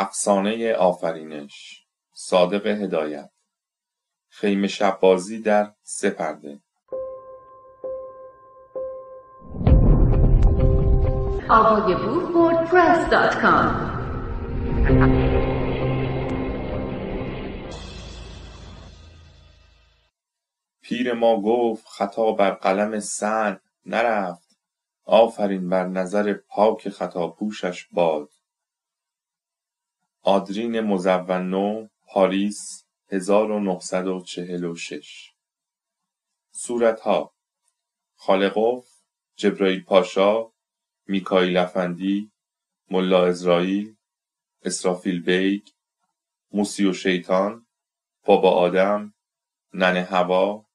افسانه آفرینش صادق هدایت. خیمه شبازی در سه پرده. پیر ما گفت خطا بر قلم سعد نرفت. آفرین بر نظر پاک خطاپوشش باد. آدرین مزون پاریس 1946 صورتها خالقوف جبرائیل پاشا میکائیل افندی ملا عزرائیل اسرافیل بیگ موسی و شیطان بابا آدم ننه حوا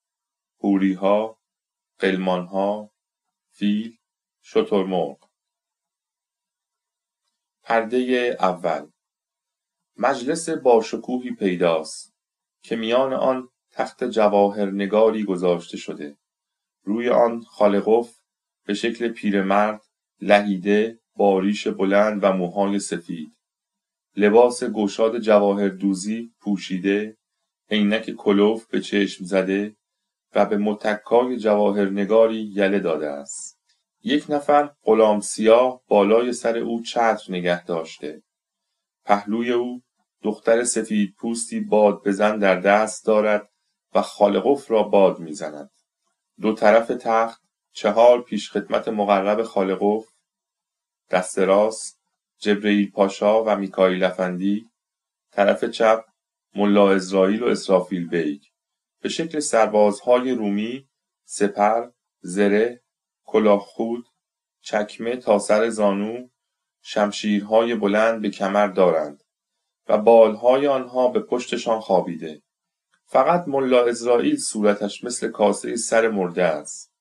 حوریها قلمانها فیل شترمرغ. پرده اول مجلس باشکوهی پیداست که میان آن تخت نگاری گذاشته شده. روی آن خالقف به شکل پیرمرد لهیده با ریش بلند و موهای سفید. لباس گشاد جواهر دوزی پوشیده عینک کلوف به چشم زده و به متکای جواهرنگاری یله داده است. یک نفر غلام سیاه بالای سر او چتر نگه داشته. پهلوی او دختر سفید پوستی باد بزن در دست دارد و خالقف را باد می‌زند. دو طرف تخت چهار پیشخدمت مقرب خالقف دست راست جبرئیل پاشا و میکائیل افندی طرف چپ ملا عزرائیل و اسرافیل بیگ. به شکل سربازهای رومی سپر زره کلاه خود چکمه تا سر زانو شمشیرهای بلند به کمر دارند و بالهای آنها به پشتشان خوابیده. فقط ملا عزرائیل صورتش مثل کاسه سر مرده است.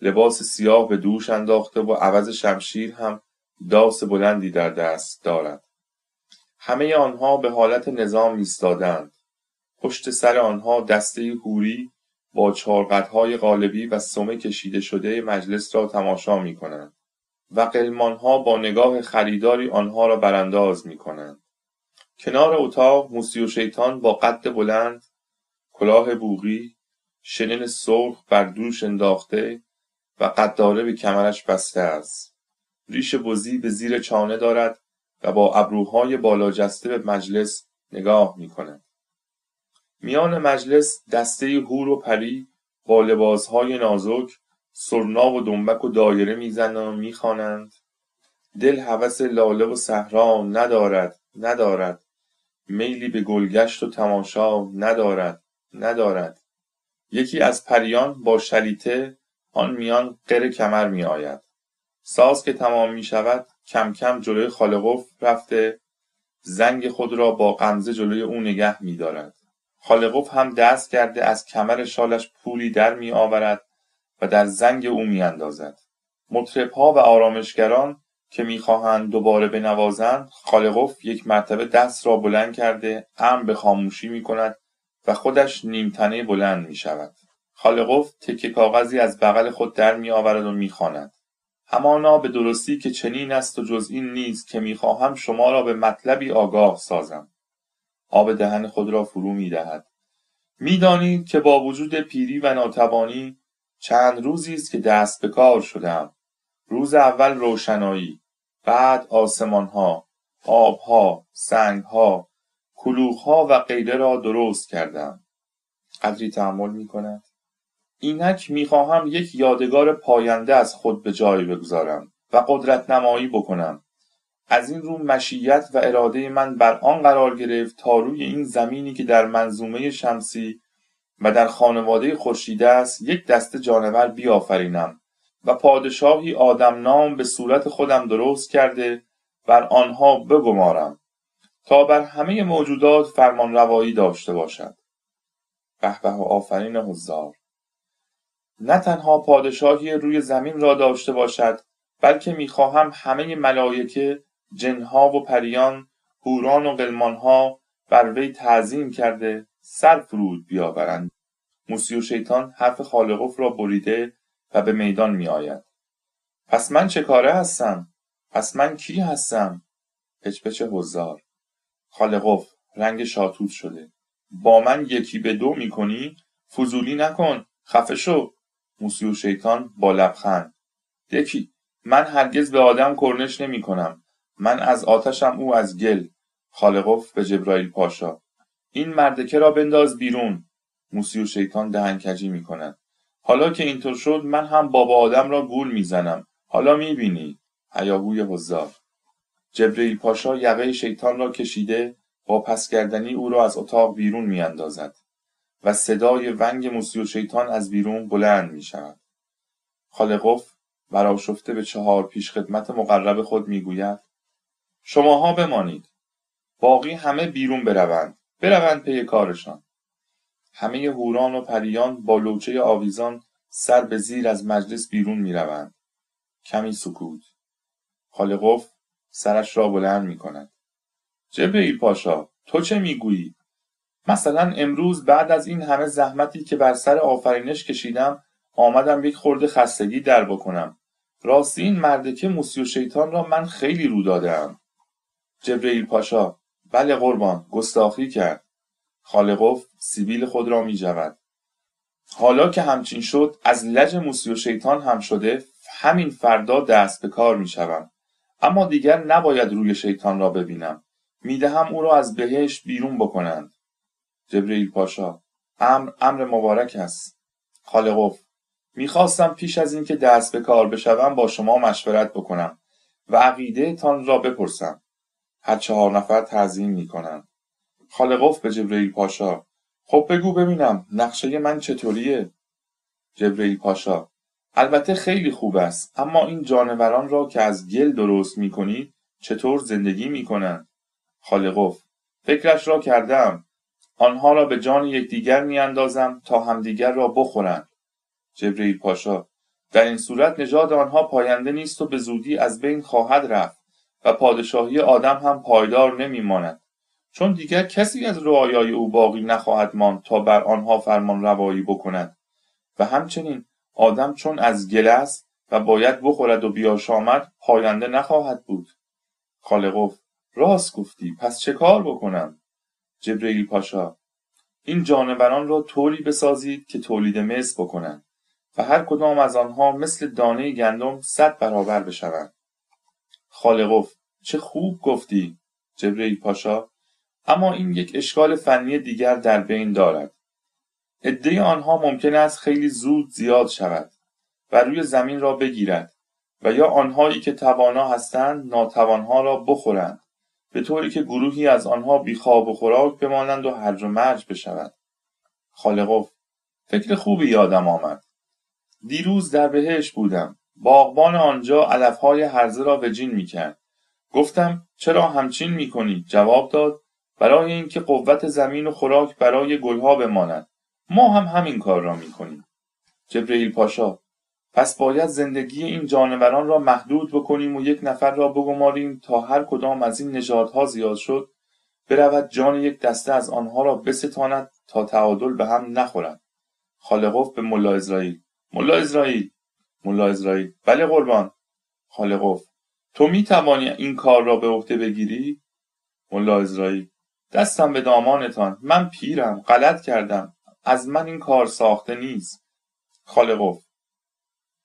لباس سیاه به دوش انداخته و عوض شمشیر هم داس بلندی در دست دارد. همه آنها به حالت نظام ایستادند. پشت سر آنها دسته هوری با چارقدهای قالبی و سمه کشیده شده مجلس را تماشا می کنند و قلمانها با نگاه خریداری آنها را برانداز می کنند. کنار اتاق موسی و شیطان با قد بلند کلاه بوغی شنن سرخ بر دوش انداخته و قداره به کمرش بسته است ریش بزی به زیر چانه دارد و با ابروهای بالا جسته به مجلس نگاه می کند. میان مجلس دسته هور و پری با لباسهای نازک سرنا و دنبک و دایره می‌زنند و می‌خوانند. دل هوس لاله و صحرا ندارد ندارد. میلی به گلگشت و تماشا ندارد ندارد. یکی از پریان با شلیته آن میان قر کمر می آید. ساز که تمام می شود کم کم جلوی خالقف رفته. زنگ خود را با غمزه جلوی او نگه می دارد. خالقف هم دست کرده از کمر شالش پولی در می آورد و در زنگ او می اندازد. ها و آرامشگران که می‌خواهند دوباره بنوازند خالقف یک مرتبه دست را بلند کرده امر به خاموشی می کند و خودش نیمتنه بلند می شود. خالقف تکه کاغذی از بغل خود در می آورد و می خواند. همانا به درستی که چنین است و جز این نیست که می‌خواهم شما را به مطلبی آگاه سازم. آب دهن خود را فرو می دهد. می‌دانید که با وجود پیری و ناتوانی چند روزی است که دست به کار شدم. روز اول روشنایی، بعد آسمانها، آبها، سنگها، کلوخها و غیره را درست کردم. قدری تحمل می کند. اینک می‌خواهم یک یادگار پاینده از خود به جای بگذارم و قدرت نمایی بکنم از این رو مشیت و اراده من بر آن قرار گرفت تا روی این زمینی که در منظومه شمسی و در خانواده خورشیده است یک دسته جانور بیافرینم و پادشاهی آدم نام به صورت خودم درست کرده بر آنها بگمارم تا بر همه موجودات فرمان روایی داشته باشد. به به و آفرین حضار نه تنها پادشاهی روی زمین را داشته باشد بلکه می‌خواهم همه ملائکه جنها و پریان هوران و قلمانها بر وی تعظیم کرده سر فرود بیاورند. موسی و شیطان حرف خالقف را بریده و به میدان میآید. پس من چه کاره هستم؟ پس من کی هستم؟ پچ پچ حضار خالقف رنگ شاتوت شده. با من یکی به دو می‌کنی؟ فضولی نکن. خفه شو. موسی و شیطان با لبخند. یکی من هرگز به آدم کرنش نمی کنم من از آتشم او از گل. خالقف به جبرائیل پاشا. این مردکه را بنداز بیرون. موسی و شیطان دهنکجی می کند حالا که اینطور شد من هم بابا آدم را گول می‌زنم. حالا می‌بینی. هیاهوی حضار. جبرئیل پاشا یقه شیطان را کشیده با پسگردنی او را از اتاق بیرون میاندازد و صدای ونگ موسی و شیطان از بیرون بلند می شود. خالقف براشفته به چهار پیش خدمت مقرب خود می‌گوید شماها بمانید. باقی همه بیرون بروند. بروند پی کارشان. همه هوران و پریان با لوچه آویزان سر به زیر از مجلس بیرون می‌روند. کمی سکوت. خالقف سرش را بلند می کند جبرئیل پاشا تو چه می‌گویی؟ مثلا امروز بعد از این همه زحمتی که بر سر آفرینش کشیدم آمدم یک خورده خستگی در بکنم. راستی این مردکه موسی و شیطان را من خیلی رو دادم جبرئیل پاشا بله قربان گستاخی کرد. خالقف سیبیل خود را می جود. حالا که همچین شد از لج موسی و شیطان هم شده همین فردا دست به کار می شوم. اما دیگر نباید روی شیطان را ببینم. می‌دهم او را از بهشت بیرون بکنند. جبرئیل پاشا امر امر مبارک است. خالقف می‌خواستم پیش از اینکه دست به کار بشوم با شما مشورت بکنم و عقیده تان را بپرسم. هر چهار نفر تعظیم می‌کنند خالقف به جبرئیل پاشا. خب بگو ببینم نقشه من چطوریه؟ جبرئیل پاشا. البته خیلی خوب است اما این جانوران را که از گل درست می‌کنید چطور زندگی می‌کنند خالقف فکرش را کردم. آنها را به جان یکدیگر میاندازم تا همدیگر را بخورند. جبرئیل پاشا. در این صورت نژاد آنها پاینده نیست و به زودی از بین خواهد رفت. و پادشاهی آدم هم پایدار نمیماند. چون دیگر کسی از رعایای او باقی نخواهد ماند تا بر آنها فرمان روایی بکند. و همچنین آدم چون از گل است و باید بخورد و بیاشامد پاینده نخواهد بود. خالقف راست گفتی پس چه کار بکنم؟ جبرئیل پاشا این جانوران را طوری بسازید که تولید مثل بکنند و هر کدام از آنها مثل دانه گندم صد برابر بشوند. خالقف چه خوب گفتی جبرئیل پاشا. اما این یک اشکال فنی دیگر در بین دارد. عده آنها ممکن است خیلی زود زیاد شود و روی زمین را بگیرد و یا آنهایی که توانا هستند ناتوانها را بخورند به طوری که گروهی از آنها بیخواب و خوراک بمانند و هرج و مرج بشود خالقف فکر خوبی یادم آمد. دیروز در بهش بودم. باغبان آنجا علفهای هرزه را وجین می‌کرد. گفتم چرا همچین می‌کنی؟ جواب داد برای اینکه قوت زمین و خوراک برای گلها بماند. ما هم همین کار را می‌کنیم. جبرئیل پاشا پس باید زندگی این جانوران را محدود بکنیم و یک نفر را بگماریم تا هر کدام از این نژادها زیاد شد برود جان یک دسته از آنها را بستاند تا تعادل به هم نخورد. خالقوف به ملا اسرائیل ملا اسرائیل! ملا اسرائیل. بله قربان. خالقوف تو می توانی این کار را به عهده بگیری؟ ملا اسرائیل. دستم به دامانتان. من پیرم. غلط کردم. از من این کار ساخته نیست. خالقوف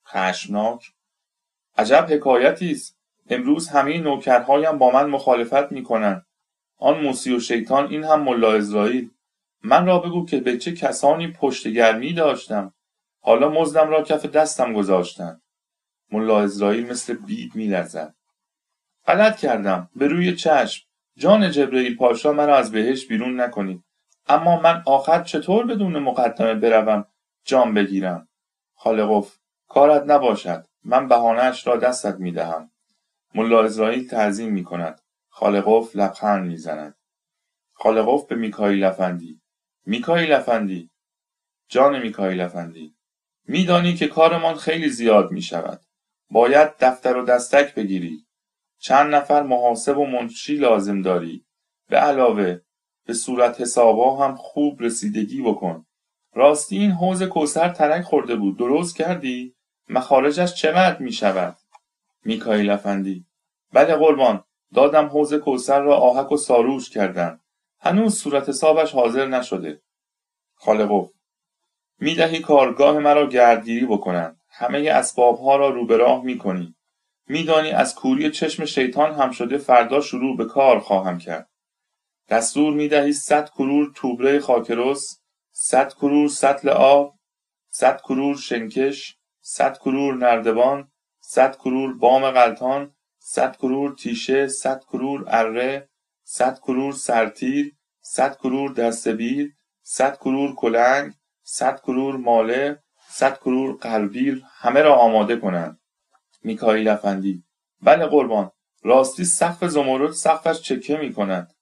خشمناک. عجب حکایتی است. امروز همه نوکرهایم با من مخالفت می‌کنند آن موسی و شیطان این هم ملا اسرائیل. من را بگو که به چه کسانی پشت گرمی داشتم. حالا مزدم را کف دستم گذاشتند. ملا اسرائیل مثل بید میلرزد. غلط کردم. به روی چشم. جان جبرئیل پاشا مرا از بهش بیرون نکنید. اما من آخر چطور بدون مقدمه بروم؟ جام بگیرم. خالقف کارت نباشد. من بهانهاش را دستت می‌دهم. ملا اسرائیل تعظیم می کند خالقوف لبخند می‌زند. خالقوف به میکائیل افندی. میکائیل افندی. جان میکائیل افندی. میدانی که کارمان خیلی زیاد می شود باید دفتر و دستک بگیری. چند نفر محاسب و منشی لازم داری. به علاوه به صورت حسابا هم خوب رسیدگی بکن. راستی این حوز کوسر ترک خورده بود. درست کردی؟ مخارجش چقدر می شود میکائیل افندی. بله قربان. دادم حوز کوسر را آهک و ساروش کردن. هنوز صورت حسابش حاضر نشده. خالقوف می‌دهی کارگاه مرا گردگیری بکنند همه اسبابها را رو به راه می‌کنی میدانی از کوری چشم شیطان هم شده فردا شروع به کار خواهم کرد دستور می‌دهی صد کرور توبره خاکرس صد کرور سطل آب صد کرور شنکش صد کرور نردبان صد کرور بام غلطان صد کرور تیشه صد کرور اره صد کرور سرتیر صد کرور دستبیر صد کرور کلنگ صد کرور ماله صد کرور قلبیر همه را آماده کنند. میکائیل افندی بله قربان راستی سقف زمرد سقفش چکه می‌کند.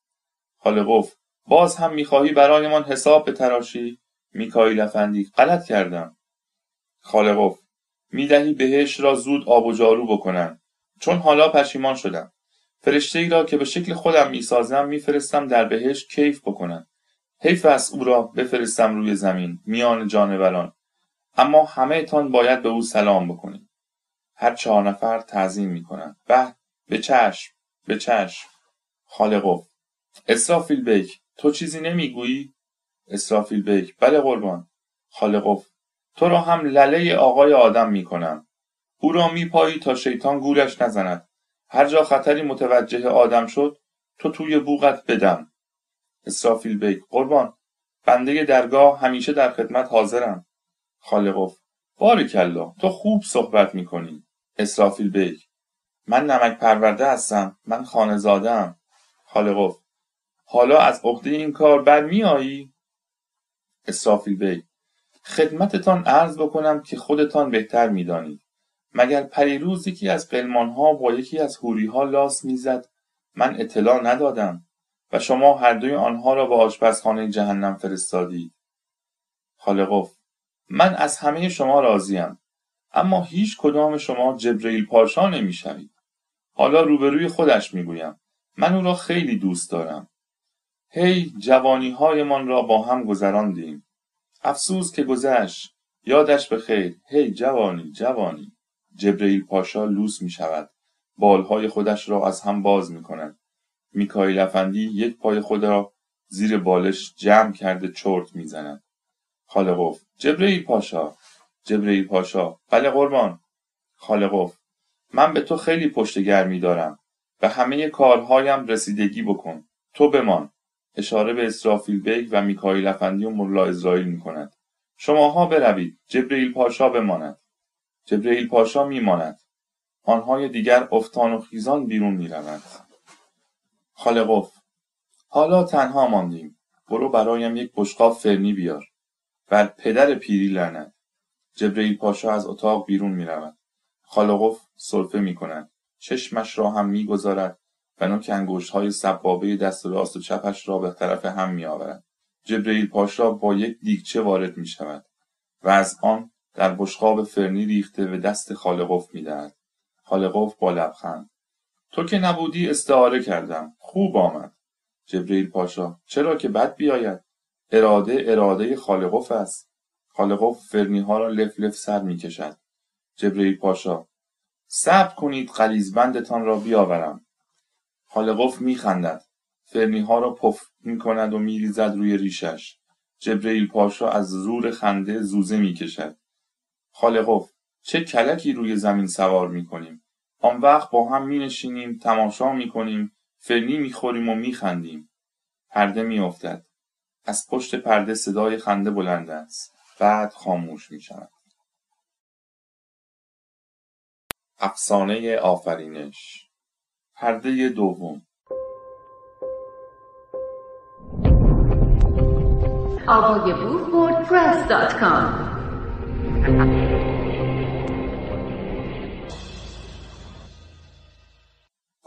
خالقوف باز هم می‌خواهی برایمان حساب به تراشی میکائیل افندی غلط کردم. خالقوف می‌دهی بهش را زود آب و جارو بکنند. چون حالا پشیمان شدم. فرشته ای را که به شکل خودم می‌سازم میفرستم در بهش کیف بکنند. حیف است او را بفرستم روی زمین میان جانوران. اما همه تان باید به او سلام بکنید. هر چهار نفر تعظیم می‌کنند. به به چشم به چشم. خالقوف اسرافیل بیک تو چیزی نمی‌گویی؟ اسرافیل بیک بله قربان. خالقوف تو را هم لله آقای آدم می‌کنم. او را میپایی تا شیطان گولش نزند. هر جا خطری متوجه آدم شد تو توی بوغت بدم. اسرافیل بیک قربان. بنده درگاه همیشه در خدمت حاضرم. خالقوف کلا تو خوب صحبت می‌کنی. اسرافیل بیک من نمک پرورده هستم. من خانه زادم خالقوف حالا از عهده این کار بر میایی اسرافیل بیک خدمتتان عرض بکنم که خودتان بهتر می‌دانید. مگر پریروز یکی از قلمانها با یکی از ها لاس می‌زد؟ من اطلاع ندادم. و شما هر دوی آنها را به آشپزخانه جهنم فرستادید. خالقوف من از همه شما راضیم اما هیچ کدام شما جبرئیل پاشا نمی‌شوید. حالا روبروی خودش می‌گویم من او را خیلی دوست دارم. هی جوانی هایمان را با هم گذراندیم. افسوس که گذشت. یادش به خیر. هی جوانی جوانی. جبرئیل پاشا لوس می شود بالهای خودش را از هم باز می کند میکایل افندی یک پای خود را زیر بالش جمع کرده چرت می‌زند. خالقوف جبرئیل پاشا. جبرئیل پاشا. بله قربان. خالقوف من به تو خیلی پشت گرمی دارم. به همه کارهایم رسیدگی بکن. تو بمان. اشاره به اسرافیل بیگ و میکائیل افندی و ملا عزرائیل می کند شماها بروید. جبرئیل پاشا بماند. جبرئیل پاشا میماند. آنهای دیگر افتان و خیزان بیرون می‌روند. خالقوف حالا تنها ماندیم. برو برایم یک بشقاب فرنی بیار. بر پدر پیری لعنت. جبرئیل پاشا از اتاق بیرون می‌رود. خالقوف سرفه می‌کند چشمش را هم می‌گذارد. و نوک های سبابه دست راست و چپش را به طرف هم میآورد. جبرئیل پاشا با یک دیگچه وارد می شود و از آن در بشقاب فرنی ریخته به دست خالقوف می‌دهد. خالقوف با لبخند. تو که نبودی استعاره کردم. خوب آمد. جبرئیل پاشا چرا که بد بیاید؟ اراده اراده خالقوف است. خالقوف فرنی ها را لف لف سر می کشد جبرئیل پاشا صبر کنید قلیزبندتان را بیاورم. خالقوف میخندد. فرنی ها را پف می کند و میریزد روی ریشش. جبرئیل پاشا از زور خنده زوزه می‌کشد. خالقوف چه کلکی روی زمین سوار می‌کنیم؟ آن وقت با هم می نشینیم تماشا می کنیم فرنی می خوریم و می خندیم پرده می افتد. از پشت پرده صدای خنده بلند است. بعد خاموش می شود افسانه آفرینش. پرده دوم.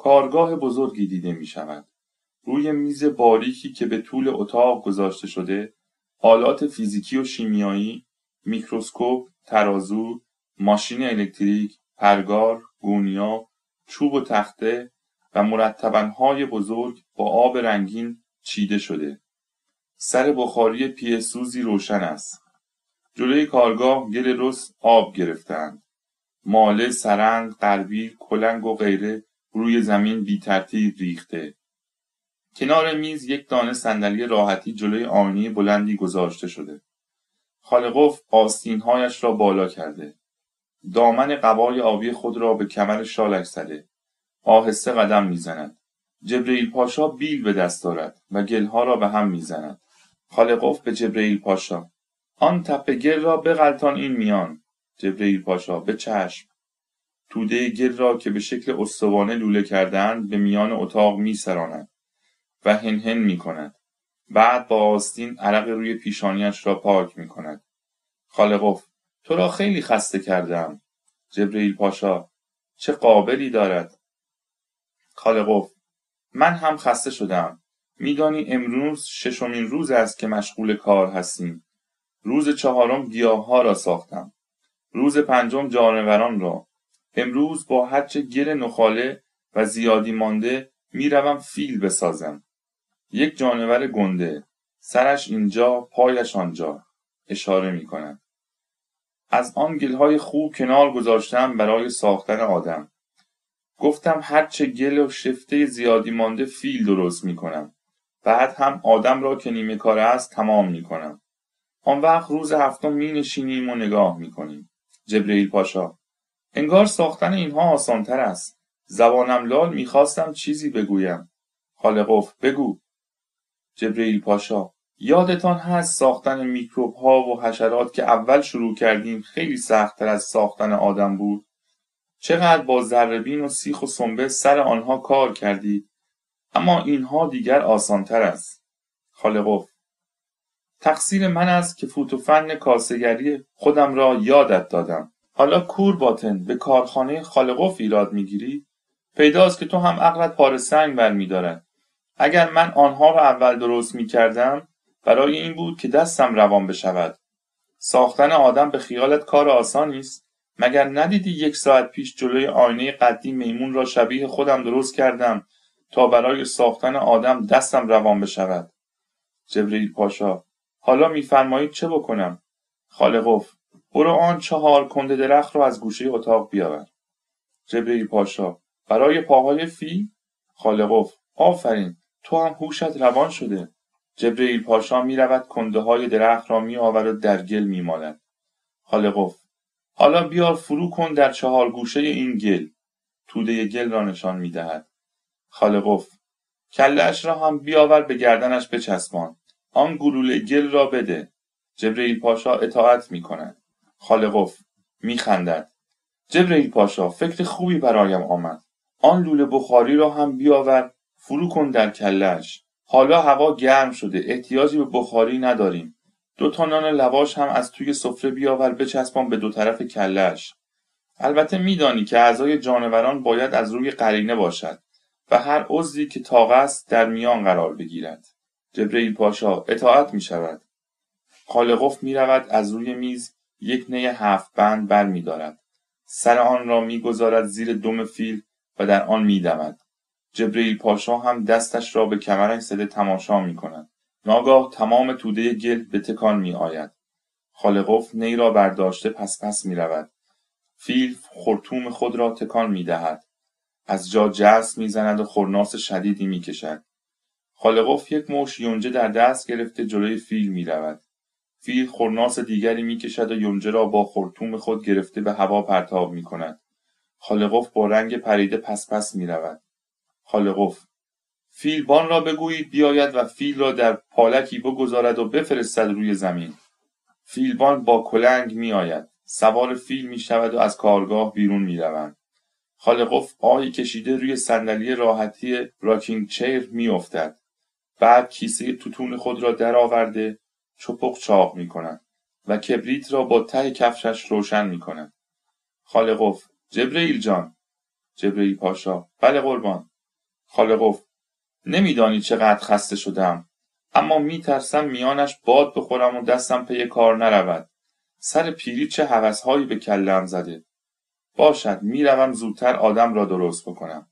کارگاه بزرگی دیده می شود. روی میز باریکی که به طول اتاق گذاشته شده آلات فیزیکی و شیمیایی، میکروسکوپ، ترازو، ماشین الکتریک، پرگار، گونیا، چوب و تخته و مرتبنهای بزرگ با آب رنگین چیده شده. سر بخاری پیه سوزی روشن است. جلوی کارگاه گل رس آب گرفتند. ماله، سرند، غربیل، کلنگ و غیره روی زمین بی ترتیب ریخته. کنار میز یک دانه صندلی راحتی جلوی آینه بلندی گذاشته شده. خالقوف آستینهایش را بالا کرده. دامن قبای آبی خود را به کمر شالش زده. آهسته قدم می‌زند. جبرئیل پاشا بیل به دست دارد و گلها را به هم می‌زند. خالقوف به جبرئیل پاشا. آن تپه گل را بغلطان این میان. جبرئیل پاشا به چشم. توده گل را که به شکل استوانه لوله کردهاند به میان اتاق میسراند و هنهن می‌کند. بعد با آستین عرق روی پیشانیش را پاک می‌کند. خالقوف تو را خیلی خسته کردم جبرئیل پاشا چه قابلی دارد؟ خالقوف من هم خسته شدم میدانی امروز ششمین روز است که مشغول کار هستیم. روز چهارم گیاهها را ساختم. روز پنجم جانوران را. امروز با هرچه گل نخاله و زیادی مانده می‌روم فیل بسازم یک جانور گنده سرش اینجا پایش آنجا اشاره می کند. از آن گلهای خوب کنار گذاشتم برای ساختن آدم گفتم هرچه گل و شفته زیادی مانده فیل درست می کنم. بعد هم آدم را که نیمه کار است تمام می کنم. آن وقت روز هفتم می نشینیم و نگاه می کنیم. جبرئیل پاشا انگار ساختن اینها آسانتر است. زبانم لال می‌خواستم چیزی بگویم. خالقوف بگو. جبرئیل پاشا یادتان هست ساختن میکروب ها و حشرات که اول شروع کردیم خیلی سختتر از ساختن آدم بود چقدر با ذربین و سیخ و سنبه سر آنها کار کردید اما اینها دیگر آسانتر است خالقوف تقصیر من است که فوت و فن کاسگری خودم را یادت دادم حالا کور باطن به کارخانه خالقوف ایراد می‌گیری؟ پیداست که تو هم عقلت پار سنگ برمیدارد اگر من آنها را اول درست می کردم برای این بود که دستم روان بشود. ساختن آدم به خیالت کار آسانی است مگر ندیدی یک ساعت پیش جلوی آینه قدی میمون را شبیه خودم درست کردم تا برای ساختن آدم دستم روان بشود؟ جبریل پاشا حالا میفرمایید چه بکنم؟ خالقوف برو آن چهار کنده درخت را از گوشه اتاق بیاور. جبریل پاشا. برای پاهای فی؟ خالقوف. آفرین تو هم هوشت روان شده. جبریل پاشا می رود کنده های درخت را می آورد در گل می مالد. خالقوف. حالا بیار فرو کن در چهار گوشه این گل. توده گل را نشان می دهد. خالقوف. کلش را هم بیاور به گردنش بچسبان. آن گلوله گل را بده. جبریل پاشا اطاعت می کند خالقوف می خندد جبریل پاشا فکر خوبی برایم آمد. آن لوله بخاری را هم بیاور فرو کن در کلش حالا هوا گرم شده احتیاجی به بخاری نداریم. دو تا نان لواش هم از توی سفره بیاور بچسبان به دو طرف کلش البته میدانی که اعضای جانوران باید از روی قرینه باشد و هر عضوی که تاق است در میان قرار بگیرد. جبریل پاشا اطاعت می شود خالقوف می رود از روی میز یک نی هفت بند دارد. سر آن را می گذارد زیر دم فیل و در آن می دمد. جبریل پاشا هم دستش را به کمرش زده تماشا می کند. ناگاه تمام توده گل به تکان می آید. خالقوف نی را برداشته پس پس می رود. فیل خرطوم خود را تکان می دهد. از جا جست می زند و خورناس شدیدی می کشد. خالقوف یک مش یونجه در دست گرفته جلوی فیل می رود. فیل خورناس دیگری می کشد و یونجه را با خرطوم خود گرفته به هوا پرتاب می کند. خالقوف با رنگ پریده پس پس می رود. خالقوف فیلبان را بگویید بیاید و فیل را در پالکی بگذارد و بفرستد روی زمین فیلبان با کلنگ میآید سوار فیل می شود و از کارگاه بیرون می روند. خالقوف آهی کشیده روی صندلی راحتی راکینگ چیر می افتد. بعد کیسه توتون خود را درآورده چپق چاق می کند و کبریت را با ته کفشش روشن می کند. خالقوف جبرئیل جان. جبرئیل پاشا بله قربان. خالقوف نمیدانی چقدر خسته شدم اما میترسم میانش باد بخورم و دستم پی کار نرود. سر پیری چه هوسهایی به کلم زده. باشد می‌روم زودتر آدم را درست بکنم.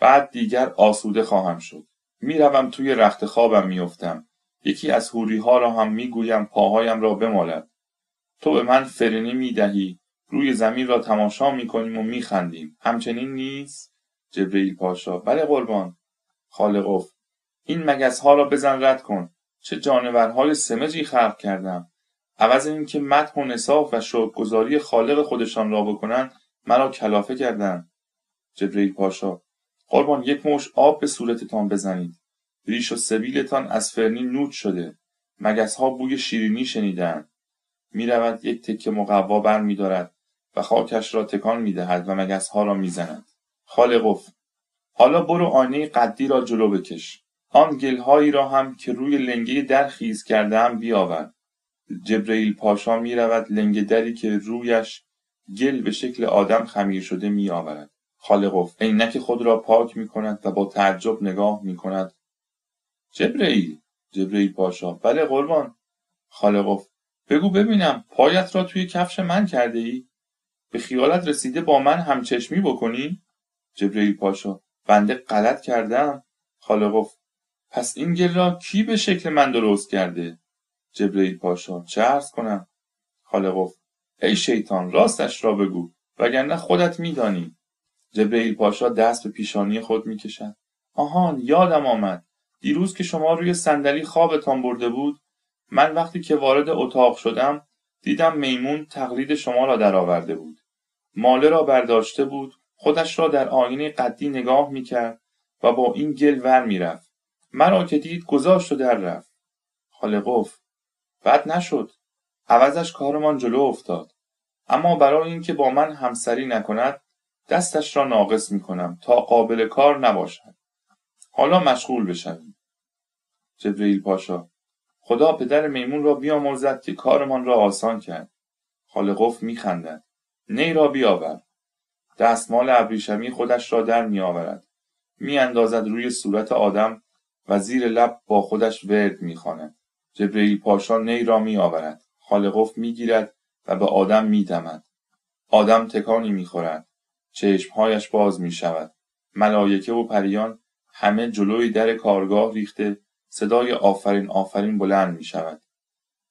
بعد دیگر آسوده خواهم شد. می‌روم توی رخت خوابم میافتم. یکی از هوری ها را هم می‌گویم پاهایم را بمالد. تو به من فرنی می‌دهی روی زمین را تماشا می‌کنیم و میخندیم. همچنین نیست جبرئیل پاشا. بله قربان. خالق این مگس ها را بزن رد کن. چه جانورهای سمجی خلق کردم. عوض اینکه مدح و نصاف و شکرگزاری خالق خودشان را بکنند مرا کلافه کردند جبرئیل پاشا قربان یک مش آب به صورتتان بزنید. ریش و سبیلتان از فرنی نوت شده. مگس ها بوی شیرینی شنیدند می‌رود یک تکه مقوا بر میدارد و خاکش را تکان می‌دهد و مگس ها را می‌زند. خالقف حالا برو آینه قدی را جلو بکش. آن گلهایی را هم که روی لنگه در خیز کردم بیاور. جبرئیل پاشا می رود لنگه دری که رویش گل به شکل آدم خمیر شده می آورد. خالقف عینک خود را پاک می کند و با تعجب نگاه می کند. جبرئیل جبرئیل پاشا. بله قربان. خالقف بگو ببینم پایت را توی کفش من کرده ای؟ به خیالت رسیده با من همچشمی بکنی؟ جبرئیل پاشا. بنده غلط کردم. خالقف پس این گل را کی به شکل من درست کرده؟ جبرئیل پاشا. چه عرض کنم؟ خالقف ای شیطان راستش را بگو وگرنه خودت میدانی. جبرئیل پاشا دست به پیشانی خود می‌کشد. آهان یادم آمد. دیروز که شما روی صندلی خوابتان برده بود من وقتی که وارد اتاق شدم دیدم میمون تقلید شما را درآورده بود. ماله را برداشته بود خودش را در آینه قدی نگاه می‌کرد و با این گل ور می‌رفت. مرا که دید گذاشت و در رفت. خالقف بد نشد. عوضش کارمان جلو افتاد. اما برای اینکه با من همسری نکند دستش را ناقص می‌کنم تا قابل کار نباشد. حالا مشغول بشویم جبرئیل پاشا. خدا پدر میمون را بیامرزد که کارمان را آسان کرد. خالقف میخندد. نی را بیاور. دستمال ابریشمی خودش را در میآورد. میاندازد روی صورت آدم و زیر لب با خودش ورد می‌خواند. جبرئیل پاشا نی را میآورد. خالقف می‌گیرد و به آدم میدمد. آدم تکانی می‌خورد. چشمهایش باز می‌شود. ملایکه و پریان همه جلوی در کارگاه ریخته صدای آفرین آفرین بلند می شود.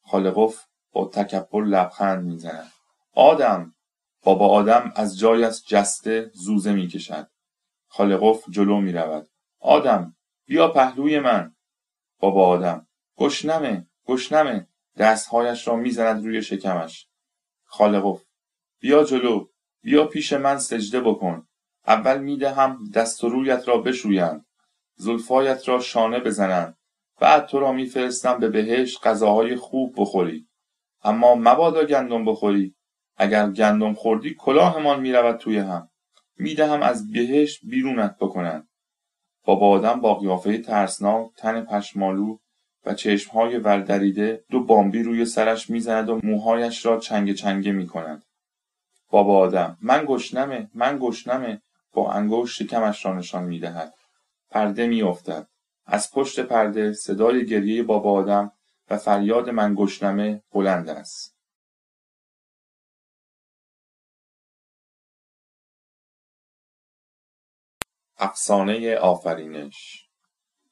خالقف با تکبر لبخند می زند. آدم بابا آدم از جایش جسته زوزه می کشد. خالقف جلو می رود. آدم بیا پهلوی من. بابا آدم گشنمه گشنمه دستهایش را می‌زند روی شکمش. خالقف بیا جلو بیا پیش من سجده بکن. اول می‌دهم دست و رویت را بشویند. زلفایت را شانه بزنند. بعد تو را میفرستم به بهشت غذاهای خوب بخوری. اما مبادا گندم بخوری. اگر گندم خوردی کلاهمان می‌رود توی هم. می‌دهم از بهشت بیرونت بکنند. بابا آدم با قیافه ترسناک تن پشمالو و چشمهای وردریده دو بامبی روی سرش می‌زند و موهایش را چنگ چنگه می‌کند. بابا آدم من گشنمه من گشنمه با انگشت شکمش را نشان می‌دهد. پرده میافتد. از پشت پرده صدای گریه بابا آدم و فریاد من گشنمه بلند است. افسانه آفرینش.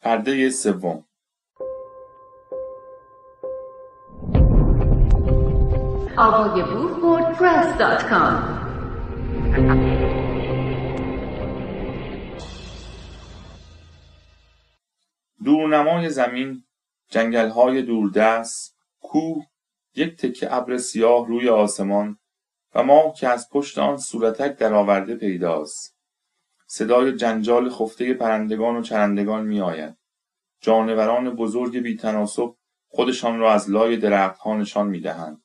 پرده سوم. دورنمای زمین جنگلهای دوردست کوه یک تکه ابر سیاه روی آسمان و ما که از پشت آن صورتک درآورده پیداست صدای جنجال خفته پرندگان و چرندگان می آید. جانوران بزرگ بیتناسب خودشان را از لای درختها نشان می دهند.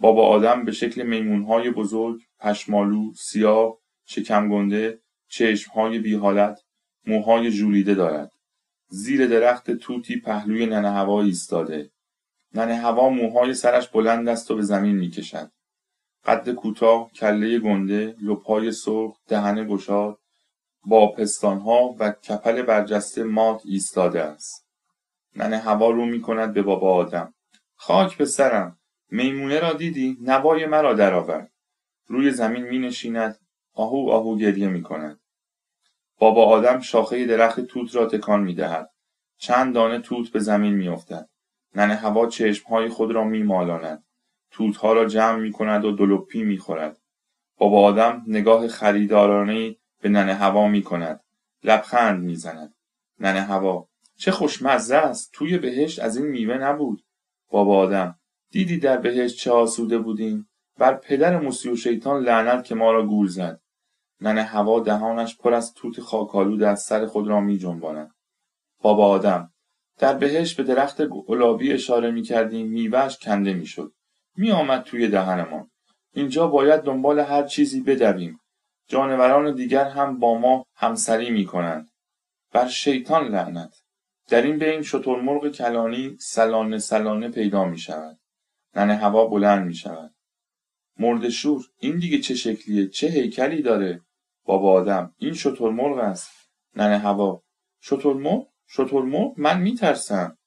بابا آدم به شکل میمونهای بزرگ، پشمالو، سیاه، شکم گنده، چشمهای بی حالت، موهای ژولیده دارد. زیر درخت توتی پهلوی ننه هوا ایستاده. ننه هوا موهای سرش بلند است و به زمین می‌کشد. قد کوتاه، کله گنده، لپای سرخ، دهن گشاد، با پستانها و کپل برجسته مات ایستاده است. ننه هوا رو می کند به بابا آدم. خاک به سرم. میمونه را دیدی؟ نوای مرا درآورد. روی زمین می نشیند. آهو آهو گریه می کند. بابا آدم شاخه درخت توت را تکان می دهد. چند دانه توت به زمین می افتد. ننه هوا چشمهای خود را می مالاند. توتها را جمع می کند و دلوپی می خورد. بابا آدم نگاه خریدارانه به ننه هوا می کند لبخند می زند ننه هوا چه خوشمزه است توی بهشت از این میوه نبود بابا آدم دیدی در بهشت چه آسوده بودیم بر پدر موسی و شیطان لعنت که ما را گول زد ننه هوا دهانش پر از توت خاکالود از سر خود را می جنباند. بابا آدم در بهشت به درخت گلابی اشاره می کردیم میوهش کنده می شد. می آمد توی دهنمان. اینجا باید دنبال هر چیزی بدویم. جانوران دیگر هم با ما همسری می کنند. بر شیطان لعنت. در این بین شترمرغ کلانی سلانه سلانه پیدا می شود. ننه هوا بلند می شود. مردشور این دیگه چه شکلیه چه هیکلی داره بابا آدم. این شترمرغ است. ننه هوا. شترمرغ شترمرغ من میترسم.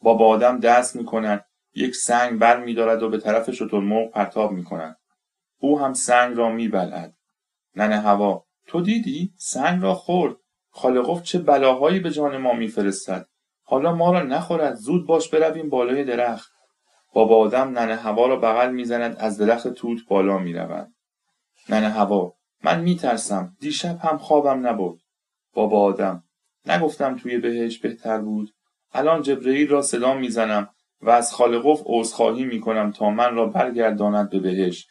بابا آدم دست می‌کند یک سنگ بر میدارد و به طرف شترمرغ پرتاب می‌کند او هم سنگ را میبلد ننه هوا. تو دیدی؟ سنگ را خورد. خالقوف چه بلاهایی به جان ما میفرستد. حالا ما را نخورد. زود باش برویم بالای درخت. بابا آدم ننه هوا را بغل می‌زند. از درخت توت بالا می‌رود. ننه هوا. من میترسم. دیشب هم خوابم نبرد. بابا آدم. نگفتم توی بهش بهتر بود. الان جبرئیل را صدا می‌زنم و از خالقوف عذرخواهی می‌کنم تا من را برگرداند به بهش.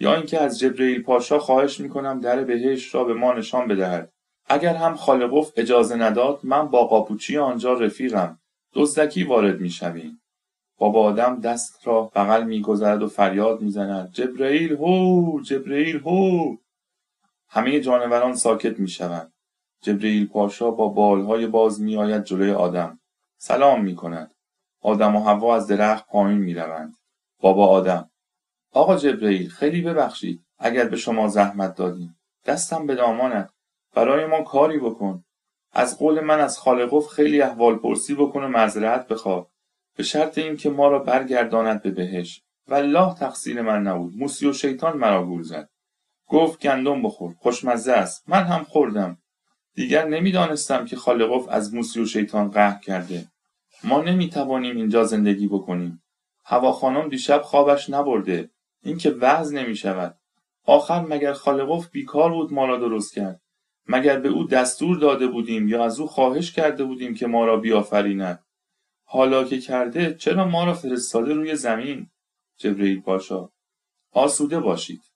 یا اینکه از جبرئیل پاشا خواهش می‌کنم در بهش را به ما نشان بدهد. اگر هم خالقوف اجازه نداد من با قاپوچی آنجا رفیقم. دزدکی وارد می‌شویم. بابا آدم دست را بغل میگذرد و فریاد می‌زند. جبرئیل هو! جبرئیل هو! همه جانوران ساکت می‌شوند. جبرئیل پاشا با بالهای باز میآید جلوی آدم. سلام می‌کند. آدم و هوا از درخت پایین می‌روند. بابا آدم. آقا جبرئیل خیلی ببخشید. اگر به شما زحمت دادیم. دستم به دامانت. برای ما کاری بکن. از قول من از خالقوف خیلی احوال پرسی بکن و معذرت بخواه. به شرط اینکه ما را برگرداند به بهش والله تقصیر من نبود. موسی و شیطان مرا گول زد. گفت گندم بخور خوشمزه است. من هم خوردم. دیگر نمی‌دانستم که خالقوف از موسی و شیطان قهر کرده. ما نمی‌توانیم اینجا زندگی بکنیم. هوا خانم دیشب خوابش نبرده. اینکه وضع نمی شود آخر مگر خالقوف بیکار بود ما را درست کرد؟ مگر به او دستور داده بودیم یا از او خواهش کرده بودیم که ما را بیافریند؟ حالا که کرده چرا ما را فرستاده روی زمین؟ جبرئیل پاشا. آسوده باشید.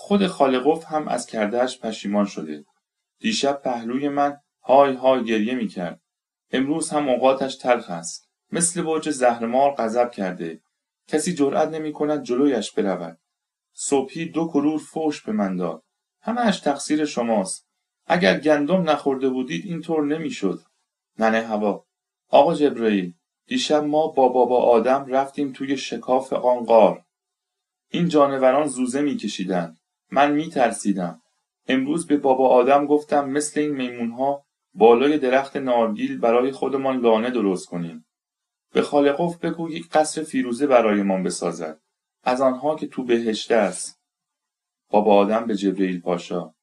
خود خالقوف هم از کردهش پشیمان شده دیشب پهلوی من های های گریه می کرد. امروز هم اوقاتش تلخ است. مثل برج زهرمار غضب کرده. کسی جرأت نمی کند جلویش برود. صبحی دو کرور فوش به من داد. همهش تقصیر شماست. اگر گندم نخورده بودید اینطور نمی‌شد. ننه هوا آقا جبرئیل دیشب ما با بابا آدم رفتیم توی شکاف آن غار. این جانوران زوزه میکشیدند. من میترسیدم. امروز به بابا آدم گفتم مثل این میمون ها بالای درخت نارگیل برای خودمان لانه درست کنیم. به خالقوف بگو یک قصر فیروزه برایمان بسازد. از آنها که تو بهشته است. بابا آدم به جبرئیل پاشا.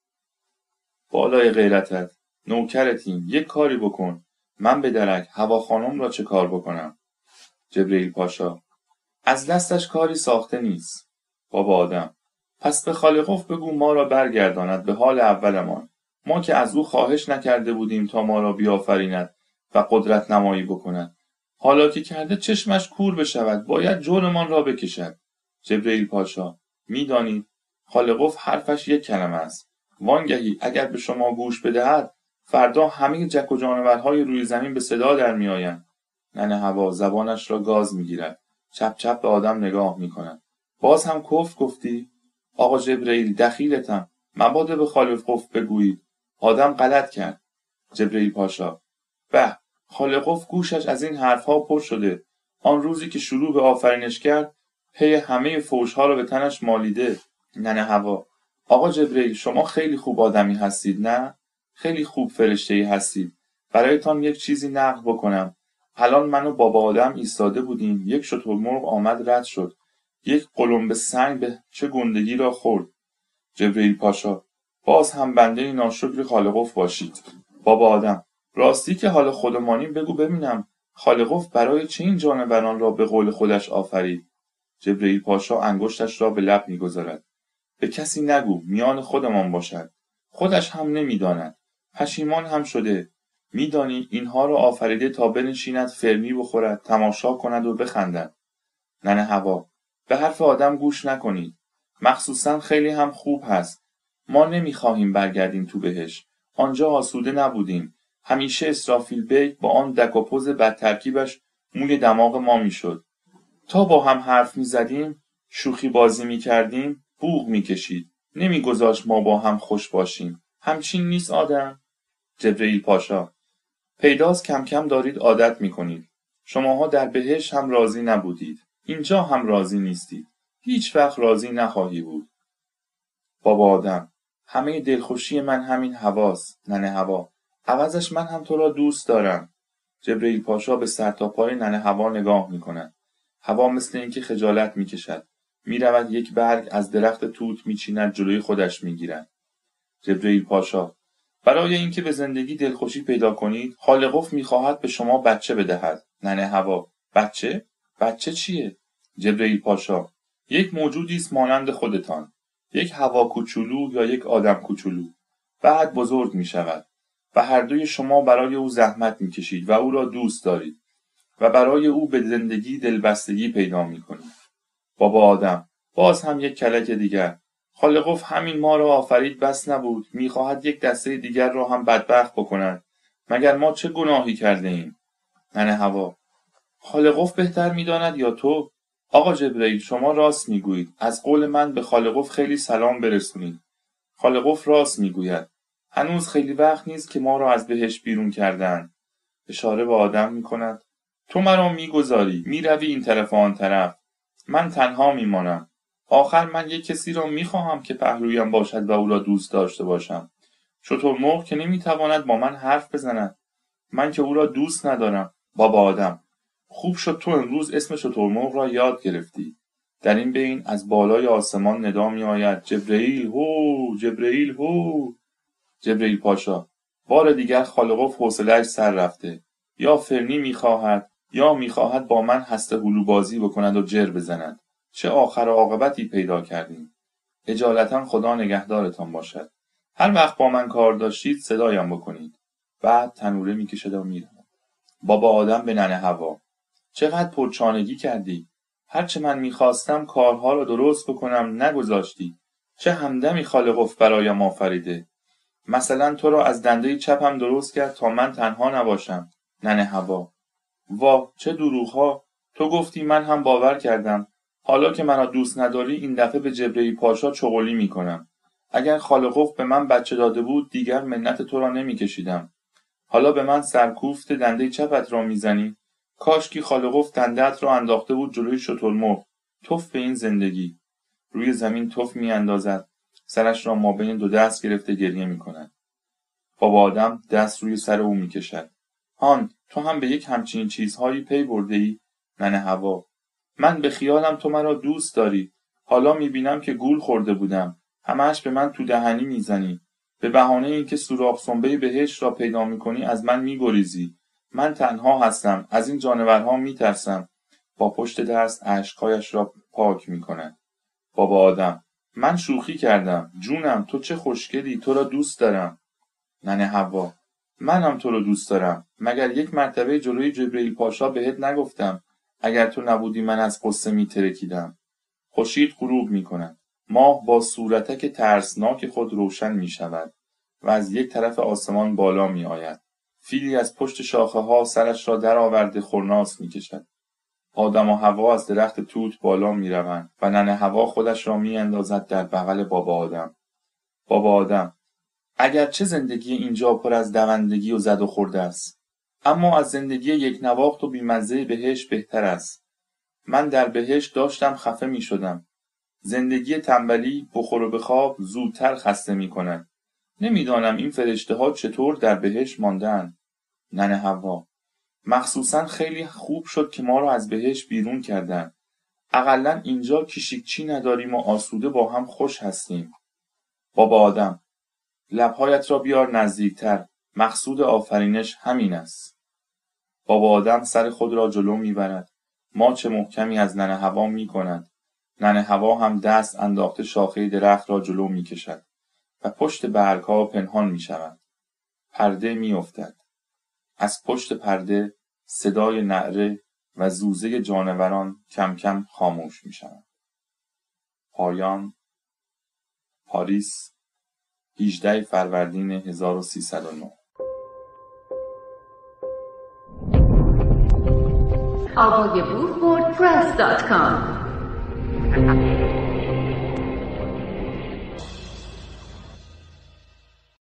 بالای غیرتت. نوکرتیم. یک کاری بکن. من به درک هوا خانم را چه کار بکنم؟ جبرئیل پاشا. از دستش کاری ساخته نیست. بابا آدم. پس به خالقوف بگو ما را برگرداند به حال اولمان. ما که از او خواهش نکرده بودیم تا ما را بیافریند و قدرت نمایی بکند. حالا که کرده چشمش کور بشود باید جرمان را بکشد. جبرئیل پاشا می‌دانید خالقوف حرفش یک کلمه است. وانگهی اگر به شما گوش بدهد فردا همه جک و جانورهای روی زمین به صدا در میآیند. ننه هوا زبانش را گاز می‌گیرد. چپ چپ به آدم نگاه می‌کند. باز هم کف گفتی؟ آقا جبرئیل دخیلتم مبادا به خالقوف بگویید. آدم غلط کرد. جبرئیل پاشا. به خالقوف گوشش از این حرفها پر شده. آن روزی که شروع به آفرینش کرد پی همه فوشها را به تنش مالیده. ننه هوا. آقا جبرئیل شما خیلی خوب آدمی هستید نه؟ خیلی خوب فرشته ای هستید. برایتان یک چیزی نقل بکنم. الان من و بابا آدم ایستاده بودیم. یک شترمرغ آمد رد شد. یک قلمب سنگ به چه گندگی را خورد. جبریل پاشا باز هم بنده ناشکر خالقوف باشید. بابا آدم راستی که حال خودمانیم بگو ببینم. خالقوف برای چه این جانوران را به قول خودش آفرید؟ جبریل پاشا انگشتش را به لب می‌گذارد. به کسی نگو میان خودمان باشد. خودش هم نمی‌داند. پشیمان هم شده. میدانی اینها را آفریده تا بنشیند فرمی بخورد تماشا کند و بخندد. ننه هوا به حرف آدم گوش نکنید. مخصوصا خیلی هم خوب هست. ما نمی‌خواهیم برگردیم تو بهش. آنجا آسوده نبودیم. همیشه اسرافیل بیگ با آن دک و پوز بدترکیبش موی دماغ ما می‌شد. تا با هم حرف می‌زدیم شوخی بازی می‌کردیم بوغ می‌کشید. نمیگذاشت ما با هم خوش باشیم. همچین نیست آدم. جبرئیل پاشا. پیداست کم کم دارید عادت می‌کنید. شماها در بهش هم راضی نبودید. اینجا هم راضی نیستید هیچ وقت راضی نخواهی بود. بابا آدم همه دلخوشی من همین هواست ننه هوا. عوضش من هم تو را دوست دارم. جبرئیل پاشا به سر تا پای ننه هوا نگاه می کند. هوا مثل اینکه خجالت می کشد. می رود یک برگ از درخت توت می چیند جلوی خودش می گیرد. جبرئیل پاشا برای اینکه به زندگی دلخوشی پیدا کنید خالقوف می‌خواهد به شما بچه بدهد. ننه هوا. بچه؟ بچه چیه؟ جبرئیل پاشا. یک موجودی است مانند خودتان. یک هوا کوچولو یا یک آدم کوچولو. بعد بزرگ می شود و هر دوی شما برای او زحمت می کشید و او را دوست دارید و برای او به زندگی دلبستگی پیدا می کنید. بابا آدم باز هم یک کلک دیگر. خالقوف همین ما را آفرید بس نبود. می‌خواهد یک دسته دیگر را هم بدبخت بکند. مگر ما چه گناهی کرده ایم؟ ننه هوا. خالقوف بهتر می‌داند یا تو؟ آقا جبرئیل شما راست می‌گویید. از قول من به خالقوف خیلی سلام برسونید. خالقوف راست می‌گوید. هنوز خیلی وقت نیست که ما را از بهش بیرون کردن. اشاره به آدم می‌کند. تو مرا می‌گذاری. می‌روی این طرف و آن طرف. من تنها میمانم. آخر من یک کسی را می‌خواهم که پهلویم باشد و او را دوست داشته باشم. چطور مرغ که نمی‌تواند با من حرف بزند. من که او را دوست ندارم. بابا آدم. خوب شد تو امروز اسم شترمرغ را یاد گرفتی. در این بین از بالای آسمان ندا می آید جبرئیل هو جبرئیل هو. جبرئیل پاشا بار دیگر خالقوف حوصلهاش سر رفته. یا فرنی می‌خواهد یا می‌خواهد با من هسته هلو بازی بکند و جر بزند. چه آخر عاقبتی پیدا کردیم. اجالتا خدا نگهدارتان باشد. هر وقت با من کار داشتید صدایم بکنید. بعد تنوره می‌کشد و می‌رود بابا آدم به ننه هوا. چقدر پرچانگی کردی؟ هرچه من می‌خواستم کارها را درست بکنم نگذاشتی. چه همدمی خالقف برایم آفریده. مثلا تو را از دنده چپم درست کرد تا من تنها نباشم. ننه هوا. وا چه دروغها تو گفتی من هم باور کردم. حالا که مرا دوست نداری این دفعه به جبرئیل پاشا چغلی می‌کنم. اگر خالقوف به من بچه داده بود دیگر منت تو را نمیکشیدم. حالا به من سرکوفت دنده چپت را می‌زنی؟ کاشکی خالقوف دندهت را انداخته بود جلوی شترمرغ. توف به این زندگی. روی زمین توف میاندازد. سرش را ما بین دو دست گرفته گریه می‌کند. بابا آدم دست روی سر او می‌کشد. هان تو هم به یک همچین چیزهایی پی برده ای ننه هوا. من به خیالم تو مرا دوست داری. حالا می‌بینم که گول خورده بودم. همش به من تو دهنی می‌زنی. به بهانه اینکه سوراخ سنبه بهش را پیدا می‌کنی از من میگریزی. من تنها هستم. از این جانورها میترسم. با پشت دست اشکهایش را پاک می‌کند بابا آدم من شوخی کردم. جونم تو چه خوشگلی؟ تو را دوست دارم. ننه هوا منم تو رو دوست دارم. مگر یک مرتبه جلوی جبرئیل پاشا بهت نگفتم؟ اگر تو نبودی من از قصه می ترکیدم خورشید غروب می کند ماه با صورتک ترسناک خود روشن می شود و از یک طرف آسمان بالا می آید فیلی از پشت شاخه ها سرش را در آورده خورناس می کشد آدم و هوا از درخت توت بالا می روند و ننه هوا خودش را می اندازد در بغل بابا آدم. بابا آدم اگر چه زندگی اینجا پر از دوندگی و زد و خورده است؟ اما از زندگی یک نواخت و بیمزه بهش بهتر است. من در بهش داشتم خفه می شدم زندگی تنبلی بخور و بخواب زودتر خسته می کند نمی‌دانم این فرشته ها چطور در بهش ماندن. ننه هوا. مخصوصا خیلی خوب شد که ما را از بهش بیرون کردن. اقلا اینجا کشیکچی نداریم و آسوده با هم خوش هستیم. بابا آدم لبهایت را بیار نزدیکتر. مقصود آفرینش همین است. بابا آدم سر خود را جلو می‌برد. ماچ محکمی از ننه هوا می کند. ننه هوا هم دست انداخته شاخه درخت را جلو می کشد و پشت برگها پنهان می شود. پرده می افتد. از پشت پرده صدای نعره و زوزه جانوران کم کم خاموش می شود. پایان پاریس 18 فروردین 1309 آقای